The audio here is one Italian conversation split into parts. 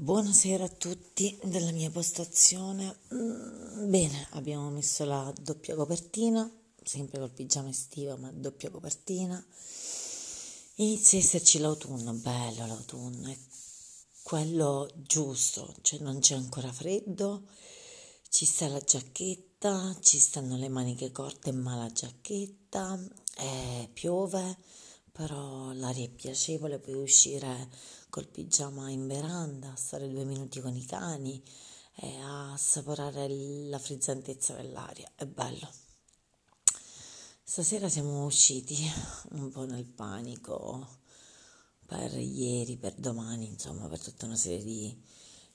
Buonasera a tutti della mia postazione. Mm, bene, abbiamo messo la doppia copertina, sempre col pigiama estivo, ma doppia copertina. Inizia a esserci l'autunno, bello l'autunno, è quello giusto, cioè non c'è ancora freddo, ci sta la giacchetta, ci stanno le maniche corte ma la giacchetta, eh, piove, però l'aria è piacevole, puoi uscire col pigiama in veranda, stare due minuti con i cani e assaporare la frizzantezza dell'aria. È bello. Stasera siamo usciti un po' nel panico per ieri, per domani, insomma, per tutta una serie di,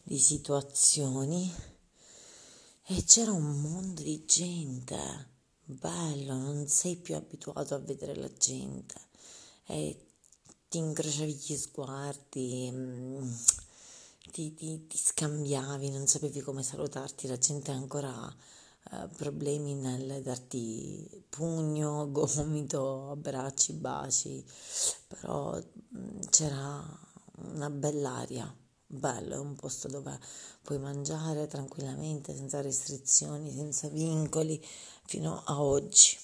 di situazioni. E c'era un mondo di gente, bello, non sei più abituato a vedere la gente. E ti incrociavi gli sguardi, mm, ti, ti, ti, scambiavi, non sapevi come salutarti, la gente ancora ha eh, problemi nel darti pugno, gomito, abbracci, baci, però mm, c'era una bell'aria, bello, è un posto dove puoi mangiare tranquillamente, senza restrizioni, senza vincoli, fino a oggi.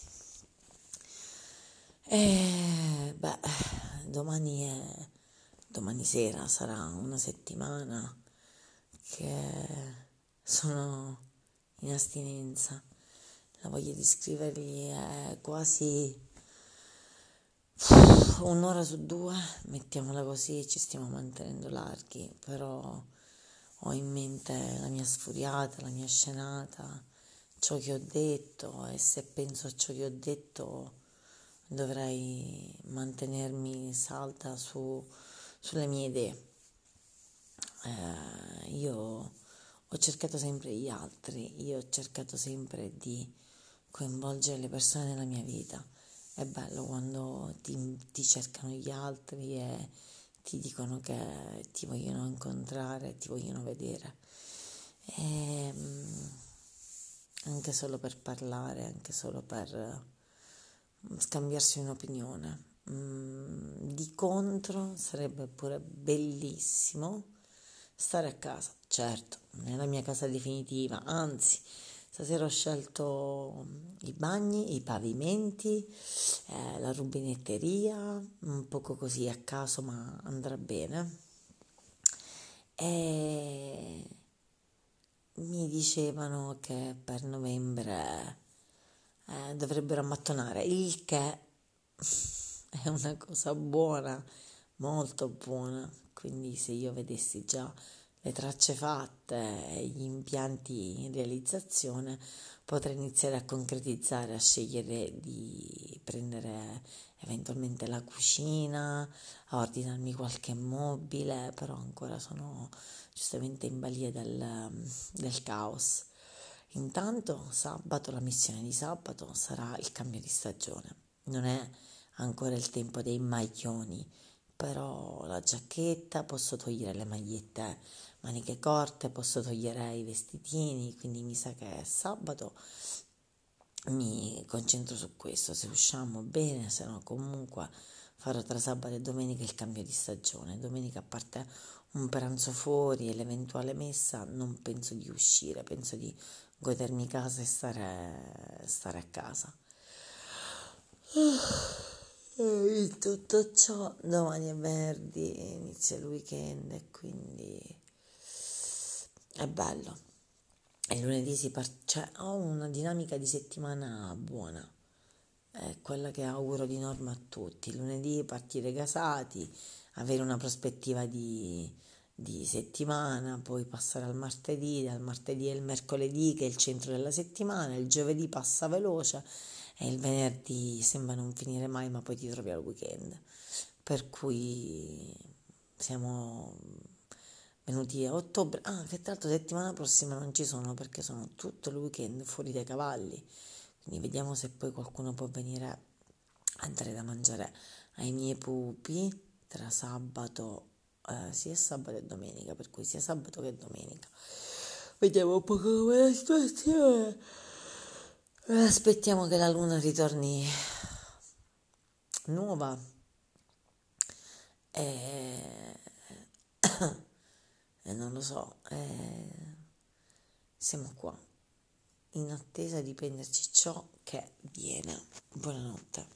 E beh, domani è domani sera sarà una settimana che sono in astinenza. La voglia di scriverli è quasi un'ora su due, mettiamola così, ci stiamo mantenendo larghi, però ho in mente la mia sfuriata, la mia scenata, ciò che ho detto e se penso a ciò che ho detto dovrei mantenermi salda su, sulle mie idee. Eh, io ho cercato sempre gli altri, io ho cercato sempre di coinvolgere le persone nella mia vita. È bello quando ti, ti cercano gli altri e ti dicono che ti vogliono incontrare, ti vogliono vedere. E, ehm, anche solo per parlare, anche solo per scambiarsi un'opinione. Mm, di contro sarebbe pure bellissimo stare a casa, certo, nella mia casa definitiva, anzi, stasera ho scelto i bagni, i pavimenti, eh, la rubinetteria, un poco così a caso, ma andrà bene. E mi dicevano che per novembre eh, dovrebbero ammattonare, il che è una cosa buona, molto buona. Quindi se io vedessi già le tracce fatte e gli impianti in realizzazione, potrei iniziare a concretizzare, a scegliere di prendere eventualmente la cucina, a ordinarmi qualche mobile, però ancora sono giustamente in balia del, del caos. Intanto sabato, la missione di sabato sarà il cambio di stagione. Non è ancora il tempo dei maglioni, però la giacchetta, posso togliere le magliette maniche corte, posso togliere i vestitini, quindi mi sa che sabato mi concentro su questo, se usciamo bene, se no comunque farò tra sabato e domenica il cambio di stagione. Domenica a parte un pranzo fuori e l'eventuale messa non penso di uscire, penso di godermi casa e stare, stare a casa. E tutto ciò, domani è venerdì, inizia il weekend e quindi è bello. E lunedì si parte, cioè ho una dinamica di settimana buona, è quella che auguro di norma a tutti. Lunedì partire gasati, avere una prospettiva di di settimana, poi passare al martedì, dal martedì al mercoledì che è il centro della settimana, il giovedì passa veloce e il venerdì sembra non finire mai, ma poi ti trovi al weekend. Per cui siamo venuti a ottobre, ah, che tra l'altro settimana prossima non ci sono perché sono tutto il weekend fuori dai cavalli. Quindi vediamo se poi qualcuno può venire a andare da mangiare ai miei pupi tra sabato eh, sia sabato che domenica, per cui sia sabato che domenica. Vediamo un po' come la situazione. Aspettiamo che la luna ritorni nuova. E... eh, non lo so, eh, siamo qua in attesa di prenderci ciò che viene. Buonanotte.